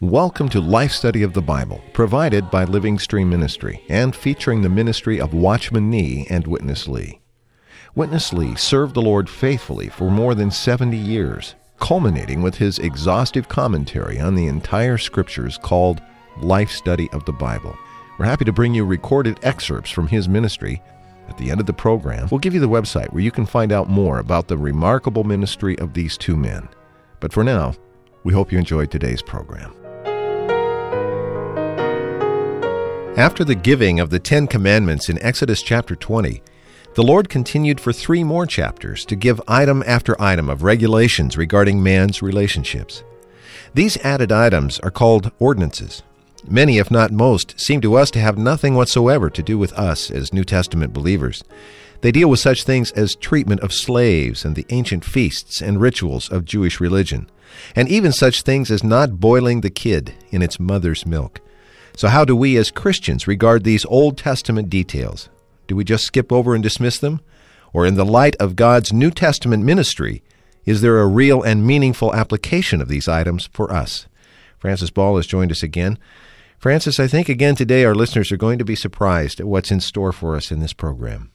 Welcome to Life Study of the Bible, provided by Living Stream Ministry and featuring the ministry of Watchman Nee and Witness Lee. Witness Lee served the Lord faithfully for more than 70 years, culminating with his exhaustive commentary on the entire scriptures called Life Study of the Bible. We're happy to bring you recorded excerpts from his ministry. At the end of the program, we'll give you the website where you can find out more about the remarkable ministry of these two men. But for now, we hope you enjoyed today's program. After the giving of the Ten Commandments in Exodus chapter 20, the Lord continued for three more chapters to give item after item of regulations regarding man's relationships. These added items are called ordinances. Many, if not most, seem to us to have nothing whatsoever to do with us as New Testament believers. They deal with such things as treatment of slaves and the ancient feasts and rituals of Jewish religion, and even such things as not boiling the kid in its mother's milk. So, how do we as Christians regard these Old Testament details? Do we just skip over and dismiss them? Or, in the light of God's New Testament ministry, is there a real and meaningful application of these items for us? Francis Ball has joined us again. Francis, I think again today our listeners are going to be surprised at what's in store for us in this program.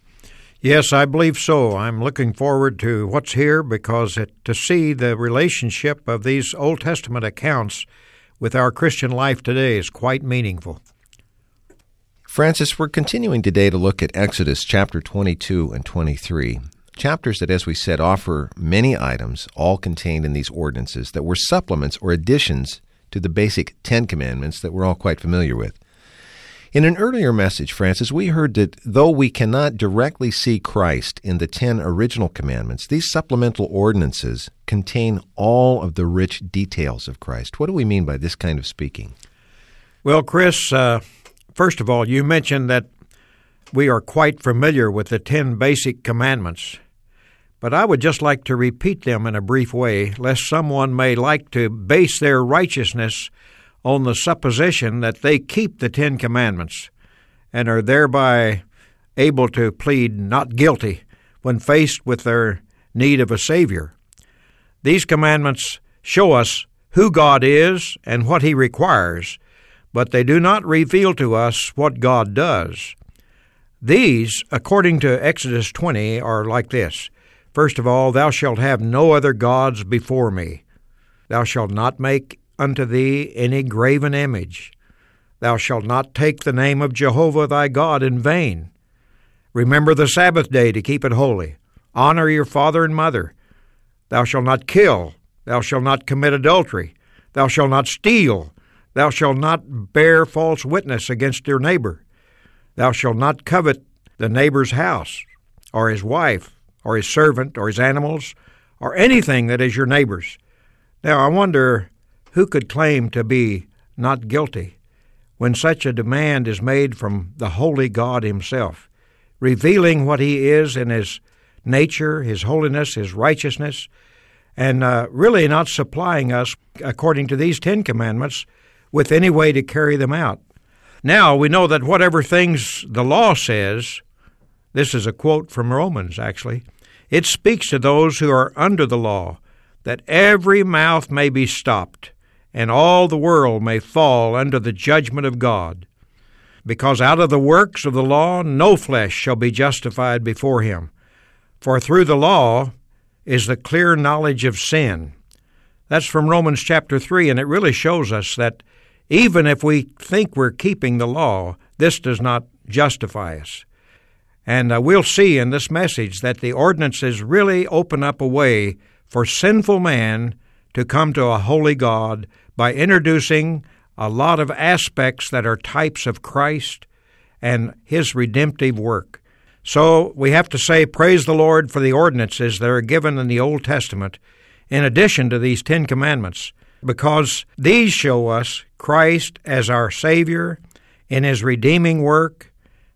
Yes, I believe so. I'm looking forward to what's here because it, to see the relationship of these Old Testament accounts with our Christian life today is quite meaningful. Francis, we're continuing today to look at Exodus chapter 22 and 23, chapters that, as we said, offer many items, all contained in these ordinances, that were supplements or additions to the basic Ten Commandments that we're all quite familiar with. In an earlier message, Francis, we heard that though we cannot directly see Christ in the ten original commandments, these supplemental ordinances contain all of the rich details of Christ. What do we mean by this kind of speaking? Well, Chris, uh, First of all, you mentioned that we are quite familiar with the ten basic commandments, but I would just like to repeat them in a brief way, lest someone may like to base their righteousness on the supposition that they keep the Ten Commandments and are thereby able to plead not guilty when faced with their need of a Savior. These commandments show us who God is and what He requires, but they do not reveal to us what God does. These, according to Exodus 20, are like this First of all, thou shalt have no other gods before me. Thou shalt not make unto thee any graven image. Thou shalt not take the name of Jehovah thy God in vain. Remember the Sabbath day to keep it holy. Honor your father and mother. Thou shalt not kill. Thou shalt not commit adultery. Thou shalt not steal. Thou shalt not bear false witness against your neighbor. Thou shalt not covet the neighbor's house, or his wife, or his servant, or his animals, or anything that is your neighbor's. Now I wonder who could claim to be not guilty when such a demand is made from the holy God Himself, revealing what He is in His nature, His holiness, His righteousness, and uh, really not supplying us, according to these Ten Commandments, with any way to carry them out. Now we know that whatever things the law says, this is a quote from Romans actually, it speaks to those who are under the law, that every mouth may be stopped, and all the world may fall under the judgment of God. Because out of the works of the law no flesh shall be justified before him. For through the law is the clear knowledge of sin. That's from Romans chapter 3, and it really shows us that even if we think we're keeping the law, this does not justify us. And uh, we'll see in this message that the ordinances really open up a way for sinful man to come to a holy God by introducing a lot of aspects that are types of Christ and his redemptive work. So we have to say, Praise the Lord for the ordinances that are given in the Old Testament, in addition to these Ten Commandments because these show us Christ as our Savior in His redeeming work,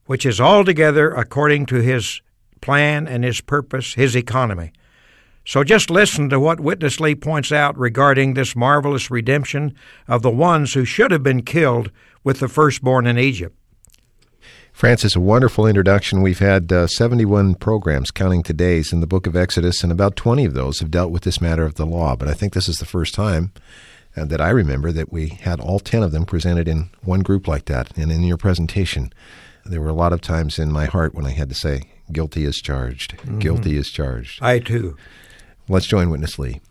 which is altogether according to His plan and His purpose, His economy. So just listen to what Witness Lee points out regarding this marvelous redemption of the ones who should have been killed with the firstborn in Egypt. Francis, a wonderful introduction. We've had uh, 71 programs, counting today's, in the book of Exodus, and about 20 of those have dealt with this matter of the law. But I think this is the first time uh, that I remember that we had all 10 of them presented in one group like that. And in your presentation, there were a lot of times in my heart when I had to say, guilty is charged, mm-hmm. guilty is charged. I too. Let's join Witness Lee.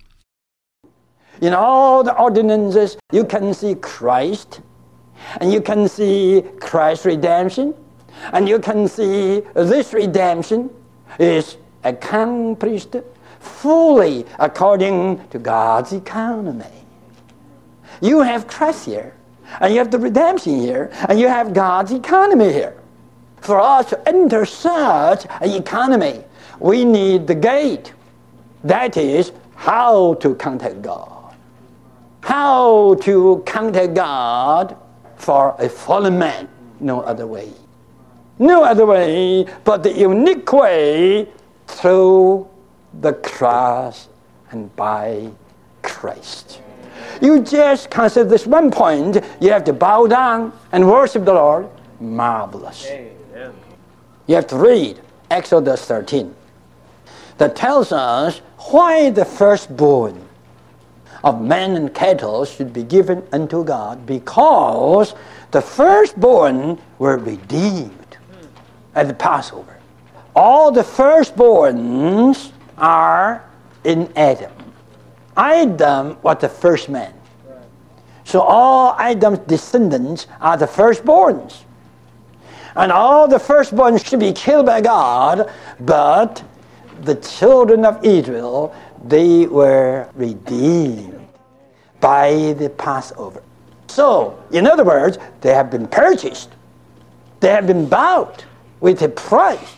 In all the ordinances, you can see Christ, and you can see Christ's redemption and you can see this redemption is accomplished fully according to God's economy. You have Christ here, and you have the redemption here, and you have God's economy here. For us to enter such an economy, we need the gate. That is how to contact God. How to contact God for a fallen man, no other way. No other way but the unique way through the cross and by Christ. You just consider this one point, you have to bow down and worship the Lord. Marvelous. You have to read Exodus 13 that tells us why the firstborn of men and cattle should be given unto God because the firstborn were redeemed at the Passover. All the firstborns are in Adam. Adam was the first man. So all Adam's descendants are the firstborns. And all the firstborn should be killed by God, but the children of Israel, they were redeemed by the Passover. So, in other words, they have been purchased. They have been bought with a price.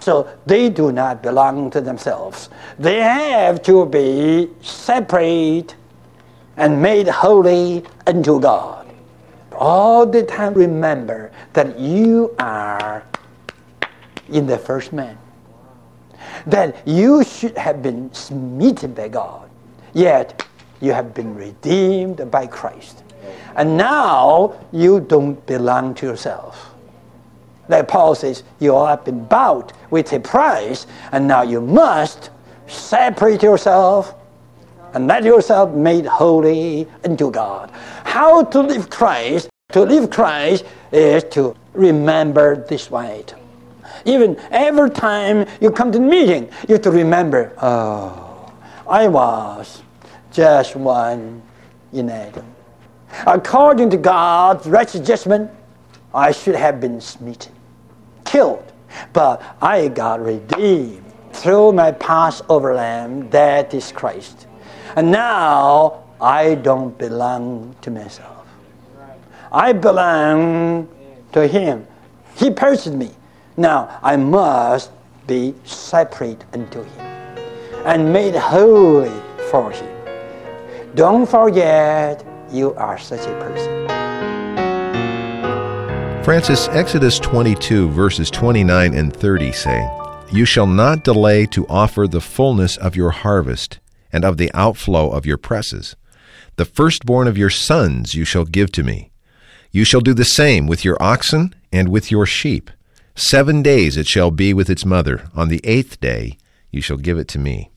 So they do not belong to themselves. They have to be separate and made holy unto God. All the time remember that you are in the first man. That you should have been smitten by God, yet you have been redeemed by Christ. And now you don't belong to yourself like Paul says, you have been bought with a price, and now you must separate yourself and let yourself made holy unto God. How to live Christ? To live Christ is to remember this way. Even every time you come to the meeting, you have to remember, oh, I was just one in Adam. According to God's righteous judgment, I should have been smitten killed, but I got redeemed through my Passover lamb, that is Christ. And now I don't belong to myself. I belong to Him. He purchased me. Now I must be separate unto Him and made holy for Him. Don't forget you are such a person. Francis, Exodus 22, verses 29 and 30 say, You shall not delay to offer the fullness of your harvest and of the outflow of your presses. The firstborn of your sons you shall give to me. You shall do the same with your oxen and with your sheep. Seven days it shall be with its mother. On the eighth day you shall give it to me.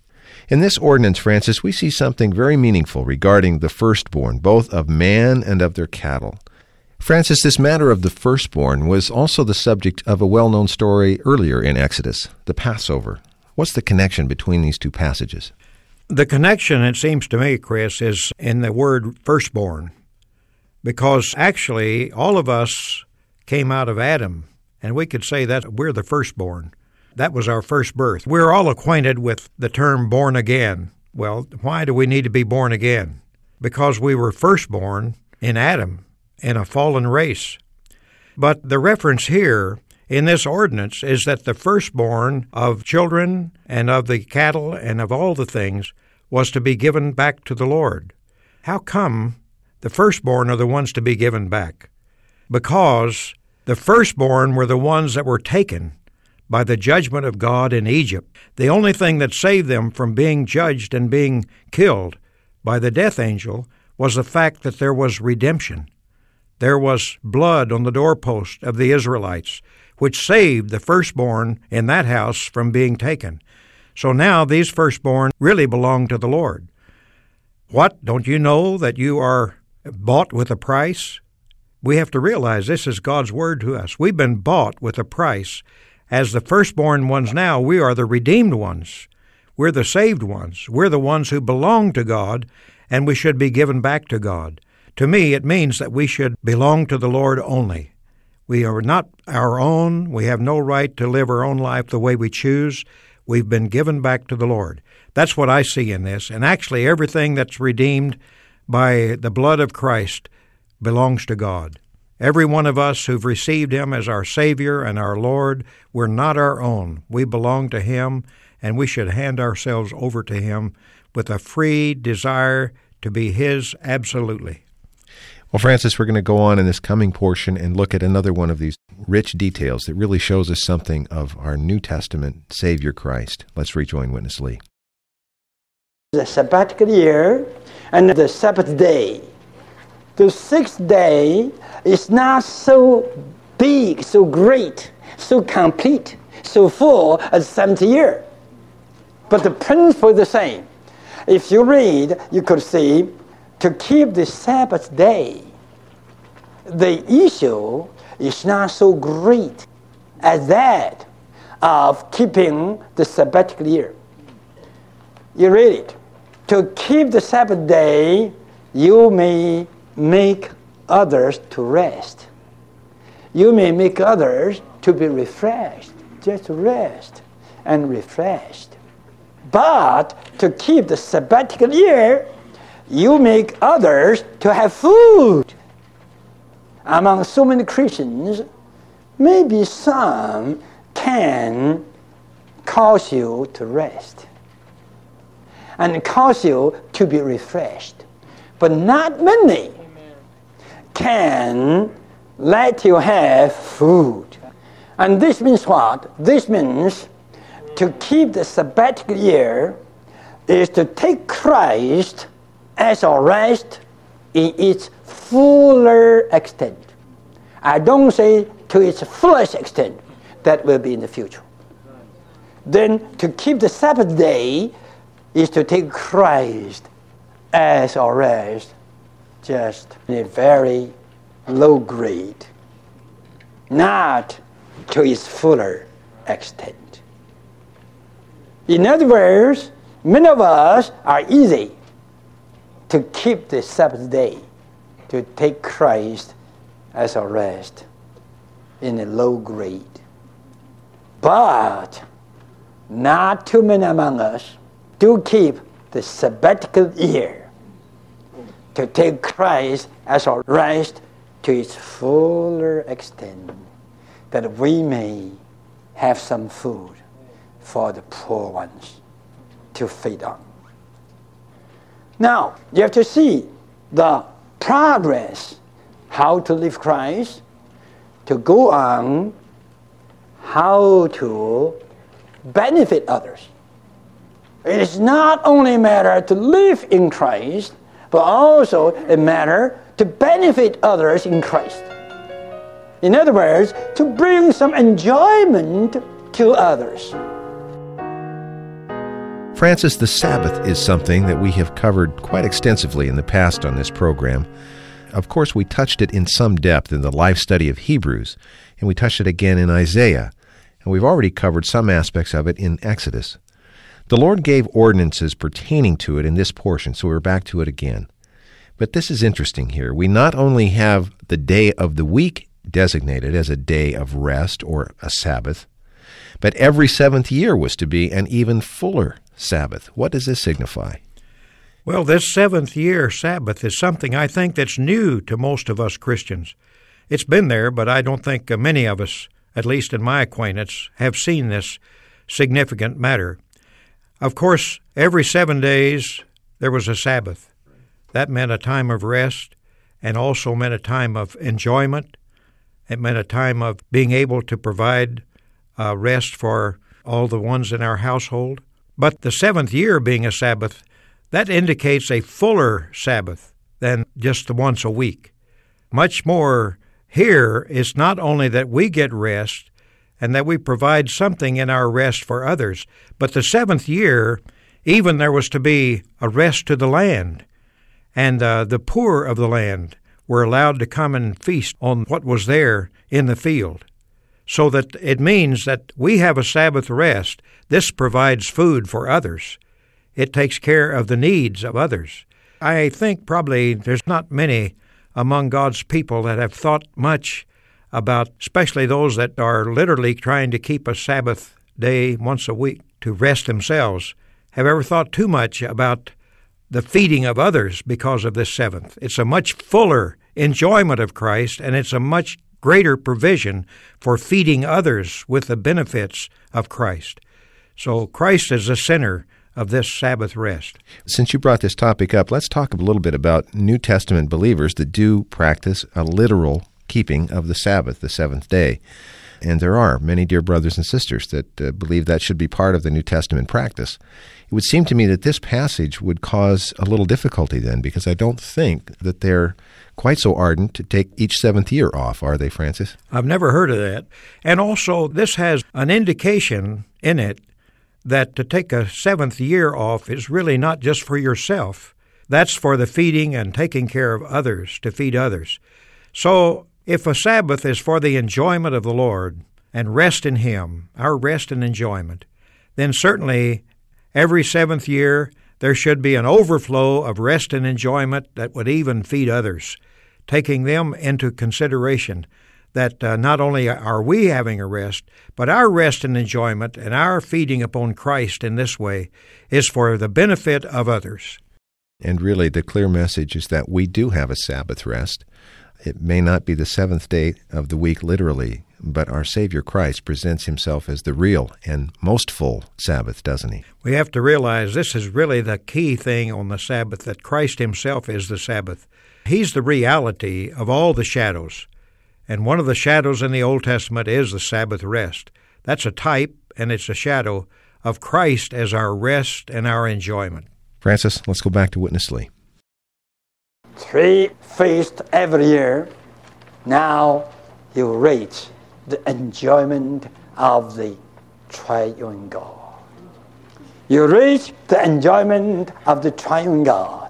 In this ordinance, Francis, we see something very meaningful regarding the firstborn, both of man and of their cattle. Francis, this matter of the firstborn was also the subject of a well known story earlier in Exodus, the Passover. What's the connection between these two passages? The connection, it seems to me, Chris, is in the word firstborn. Because actually, all of us came out of Adam, and we could say that we're the firstborn. That was our first birth. We're all acquainted with the term born again. Well, why do we need to be born again? Because we were firstborn in Adam, in a fallen race. But the reference here in this ordinance is that the firstborn of children and of the cattle and of all the things was to be given back to the Lord. How come the firstborn are the ones to be given back? Because the firstborn were the ones that were taken by the judgment of God in Egypt. The only thing that saved them from being judged and being killed by the death angel was the fact that there was redemption. There was blood on the doorpost of the Israelites, which saved the firstborn in that house from being taken. So now these firstborn really belong to the Lord. What? Don't you know that you are bought with a price? We have to realize this is God's word to us. We've been bought with a price. As the firstborn ones now, we are the redeemed ones. We're the saved ones. We're the ones who belong to God, and we should be given back to God. To me, it means that we should belong to the Lord only. We are not our own. We have no right to live our own life the way we choose. We've been given back to the Lord. That's what I see in this. And actually, everything that's redeemed by the blood of Christ belongs to God. Every one of us who've received Him as our Savior and our Lord, we're not our own. We belong to Him, and we should hand ourselves over to Him with a free desire to be His absolutely. Well, Francis, we're going to go on in this coming portion and look at another one of these rich details that really shows us something of our New Testament Savior Christ. Let's rejoin Witness Lee. The sabbatical year and the Sabbath day. The sixth day is not so big, so great, so complete, so full as the seventh year. But the principle is the same. If you read, you could see to keep the Sabbath day, the issue is not so great as that of keeping the sabbatical year. You read it. To keep the Sabbath day, you may make others to rest. You may make others to be refreshed, just rest and refreshed. But to keep the sabbatical year, you make others to have food. Among so many Christians, maybe some can cause you to rest and cause you to be refreshed, but not many can let you have food. And this means what? This means to keep the sabbatical year is to take Christ as a rest in its fuller extent. I don't say to its fullest extent, that will be in the future. Then to keep the Sabbath day is to take Christ as a rest, just in a very low grade, not to its fuller extent. In other words, many of us are easy to keep the Sabbath day, to take Christ as a rest in a low grade. But not too many among us do keep the sabbatical year to take Christ as a rest to its fuller extent, that we may have some food for the poor ones to feed on. Now, you have to see the progress, how to live Christ, to go on how to benefit others. It is not only a matter to live in Christ, but also a matter to benefit others in Christ. In other words, to bring some enjoyment to others. Francis, the Sabbath is something that we have covered quite extensively in the past on this program. Of course, we touched it in some depth in the life study of Hebrews, and we touched it again in Isaiah, and we've already covered some aspects of it in Exodus. The Lord gave ordinances pertaining to it in this portion, so we're back to it again. But this is interesting here. We not only have the day of the week designated as a day of rest or a Sabbath, but every seventh year was to be an even fuller Sabbath. What does this signify? Well, this seventh year Sabbath is something I think that's new to most of us Christians. It's been there, but I don't think many of us, at least in my acquaintance, have seen this significant matter. Of course, every seven days there was a Sabbath. That meant a time of rest and also meant a time of enjoyment. It meant a time of being able to provide uh, rest for all the ones in our household. But the seventh year being a Sabbath, that indicates a fuller Sabbath than just the once a week. Much more here is not only that we get rest and that we provide something in our rest for others, but the seventh year, even there was to be a rest to the land, and uh, the poor of the land were allowed to come and feast on what was there in the field. So that it means that we have a Sabbath rest. This provides food for others. It takes care of the needs of others. I think probably there's not many among God's people that have thought much about, especially those that are literally trying to keep a Sabbath day once a week to rest themselves, have ever thought too much about the feeding of others because of this seventh. It's a much fuller enjoyment of Christ, and it's a much greater provision for feeding others with the benefits of Christ. So Christ is the center of this Sabbath rest. Since you brought this topic up, let's talk a little bit about New Testament believers that do practice a literal keeping of the Sabbath, the seventh day. And there are many dear brothers and sisters that uh, believe that should be part of the New Testament practice. It would seem to me that this passage would cause a little difficulty then, because I don't think that they're quite so ardent to take each seventh year off, are they, Francis? I've never heard of that. And also, this has an indication in it that to take a seventh year off is really not just for yourself. That's for the feeding and taking care of others, to feed others. So, if a Sabbath is for the enjoyment of the Lord and rest in Him, our rest and enjoyment, then certainly every seventh year there should be an overflow of rest and enjoyment that would even feed others, taking them into consideration that uh, not only are we having a rest, but our rest and enjoyment and our feeding upon Christ in this way is for the benefit of others. And really, the clear message is that we do have a Sabbath rest. It may not be the seventh day of the week literally, but our Savior Christ presents himself as the real and most full Sabbath, doesn't he? We have to realize this is really the key thing on the Sabbath that Christ himself is the Sabbath. He's the reality of all the shadows. And one of the shadows in the Old Testament is the Sabbath rest. That's a type and it's a shadow of Christ as our rest and our enjoyment. Francis, let's go back to Witness Lee. Three feasts every year. Now you reach the enjoyment of the triune God. You reach the enjoyment of the triune God.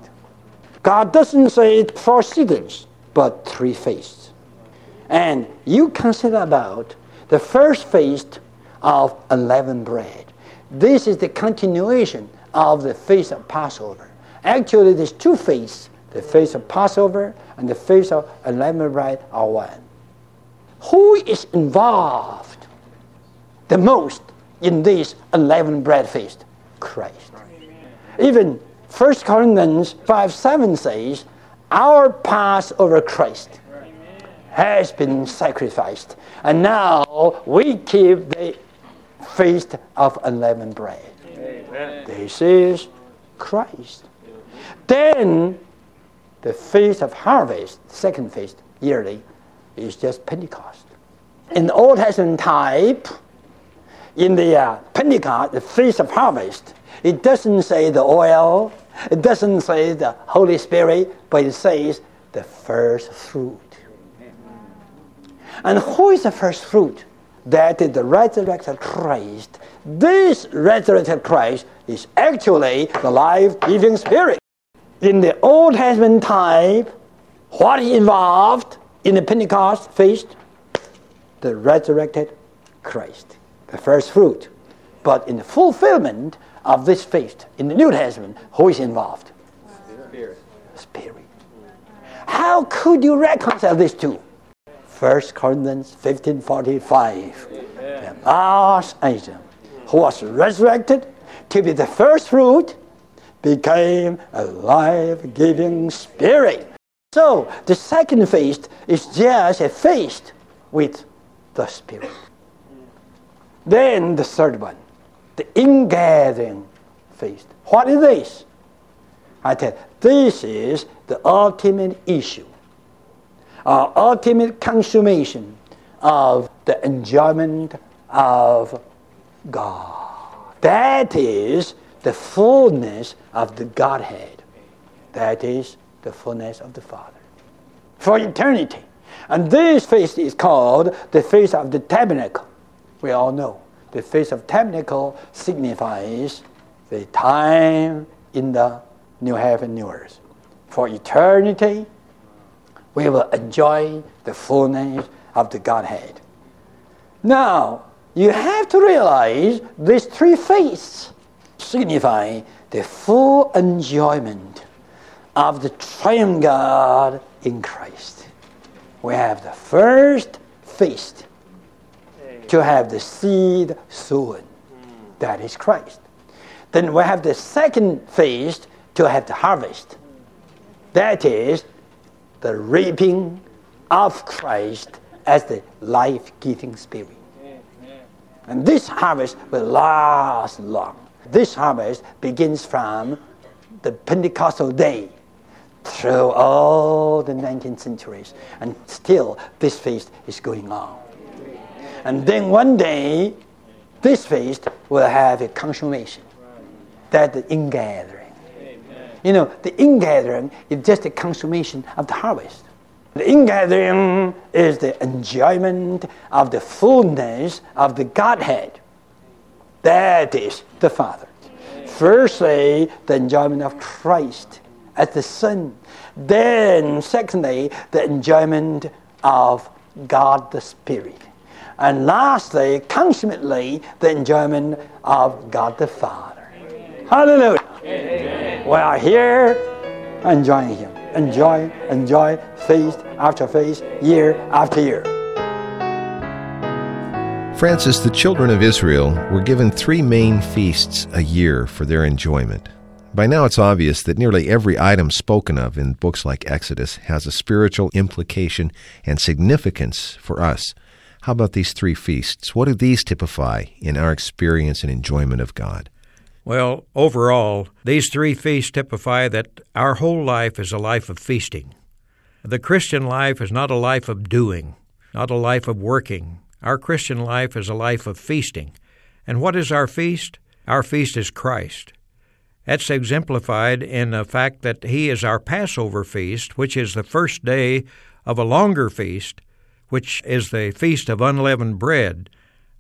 God doesn't say four seasons, but three feasts. And you consider about the first feast of unleavened bread. This is the continuation of the feast of Passover. Actually, there's two feasts the feast of Passover and the feast of unleavened bread are one. Who is involved the most in this unleavened bread feast? Christ. Even 1 Corinthians 5 7 says, Our Passover Christ has been sacrificed. And now we keep the feast of unleavened bread. Amen. This is Christ. Then the feast of harvest, second feast yearly, is just Pentecost. In the Old Testament type, in the uh, Pentecost, the feast of harvest, it doesn't say the oil, it doesn't say the Holy Spirit, but it says the first fruit. And who is the first fruit? That is the resurrected Christ. This resurrected Christ is actually the life giving spirit. In the Old Testament type, what is involved in the Pentecost feast? The resurrected Christ, the first fruit. But in the fulfillment of this feast in the New Testament, who is involved? Spirit. Spirit. How could you reconcile these two? 1 Corinthians 15:45. The last Adam, who was resurrected to be the first fruit, became a life-giving spirit. So the second feast is just a feast with the Spirit. Then the third one, the ingathering feast. What is this? I tell you, this is the ultimate issue our ultimate consummation of the enjoyment of God. That is the fullness of the Godhead. That is the fullness of the Father. For eternity. And this feast is called the Feast of the Tabernacle. We all know the Feast of Tabernacle signifies the time in the new heaven, new earth. For eternity, we will enjoy the fullness of the Godhead. Now, you have to realize these three feasts signify the full enjoyment of the triune God in Christ. We have the first feast to have the seed sown. That is Christ. Then we have the second feast to have the harvest. That is the reaping of Christ as the life giving spirit. And this harvest will last long. This harvest begins from the Pentecostal day through all the 19th centuries. And still, this feast is going on. And then one day, this feast will have a consummation. That the ingathering. You know, the ingathering is just a consummation of the harvest. The ingathering is the enjoyment of the fullness of the Godhead. That is the Father. Firstly, the enjoyment of Christ as the Son. Then, secondly, the enjoyment of God the Spirit. And lastly, consummately, the enjoyment of God the Father. Hallelujah. Amen. We are here enjoying Him. Enjoy, enjoy, feast after feast, year after year. Francis, the children of Israel were given three main feasts a year for their enjoyment. By now, it's obvious that nearly every item spoken of in books like Exodus has a spiritual implication and significance for us. How about these three feasts? What do these typify in our experience and enjoyment of God? Well, overall, these three feasts typify that our whole life is a life of feasting. The Christian life is not a life of doing, not a life of working. Our Christian life is a life of feasting. And what is our feast? Our feast is Christ. That's exemplified in the fact that He is our Passover feast, which is the first day of a longer feast which is the Feast of Unleavened Bread.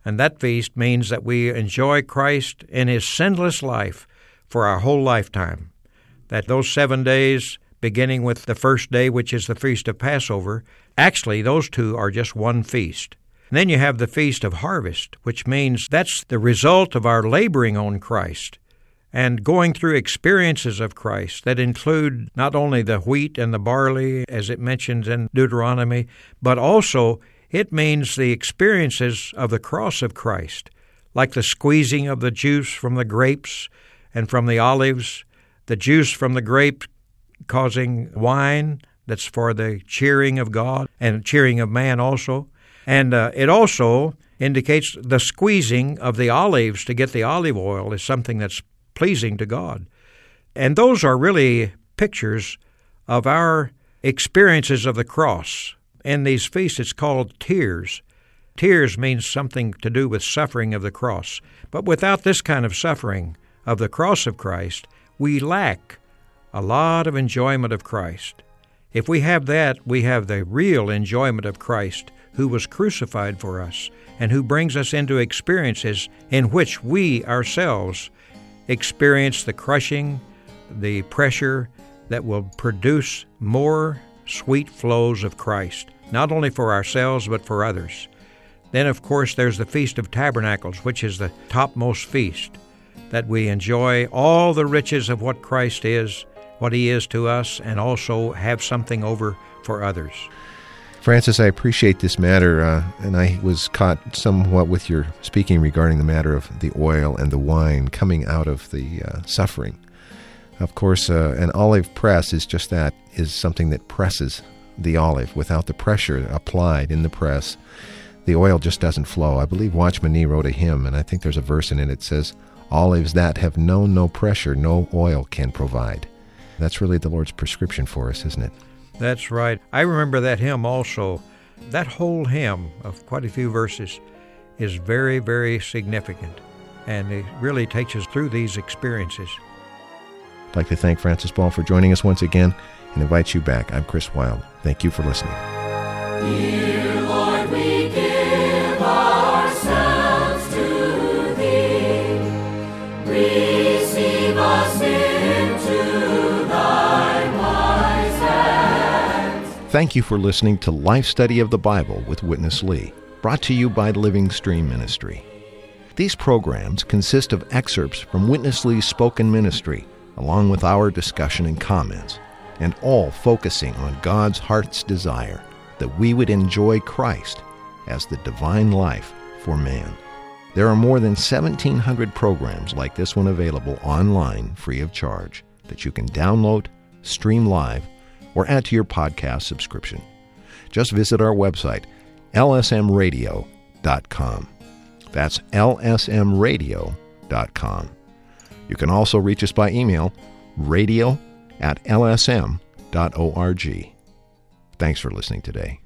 And that feast means that we enjoy Christ in his sinless life for our whole lifetime. That those seven days, beginning with the first day, which is the Feast of Passover, actually, those two are just one feast. And then you have the Feast of Harvest, which means that's the result of our laboring on Christ and going through experiences of Christ that include not only the wheat and the barley, as it mentions in Deuteronomy, but also it means the experiences of the cross of Christ, like the squeezing of the juice from the grapes and from the olives, the juice from the grape causing wine that's for the cheering of God and cheering of man also. And uh, it also indicates the squeezing of the olives to get the olive oil is something that's pleasing to God. And those are really pictures of our experiences of the cross. In these feasts, it's called tears. Tears means something to do with suffering of the cross. But without this kind of suffering of the cross of Christ, we lack a lot of enjoyment of Christ. If we have that, we have the real enjoyment of Christ, who was crucified for us and who brings us into experiences in which we ourselves experience the crushing, the pressure that will produce more sweet flows of Christ, not only for ourselves but for others. Then, of course, there's the Feast of Tabernacles, which is the topmost feast, that we enjoy all the riches of what Christ is, what He is to us, and also have something over for others. Francis, I appreciate this matter, uh, and I was caught somewhat with your speaking regarding the matter of the oil and the wine coming out of the uh, suffering. Of course, uh, an olive press is just that, is something that presses the olive. Without the pressure applied in the press, the oil just doesn't flow. I believe Watchman Nee wrote a hymn, and I think there's a verse in it that says, Olives that have known no pressure, no oil can provide. That's really the Lord's prescription for us, isn't it? That's right. I remember that hymn also. That whole hymn of quite a few verses is very, very significant, and it really takes us through these experiences. I'd like to thank Francis Ball for joining us once again and invite you back. I'm Chris Wilde. Thank you for listening. Dear Thank you for listening to Life Study of the Bible with Witness Lee, brought to you by Living Stream Ministry. These programs consist of excerpts from Witness Lee's spoken ministry, along with our discussion and comments, and all focusing on God's heart's desire that we would enjoy Christ as the divine life for man. There are more than 1,700 programs like this one available online free of charge that you can download, stream live, or add to your podcast subscription. Just visit our website, lsmradio.com. That's lsmradio.com. You can also reach us by email, radio at lsm.org. Thanks for listening today.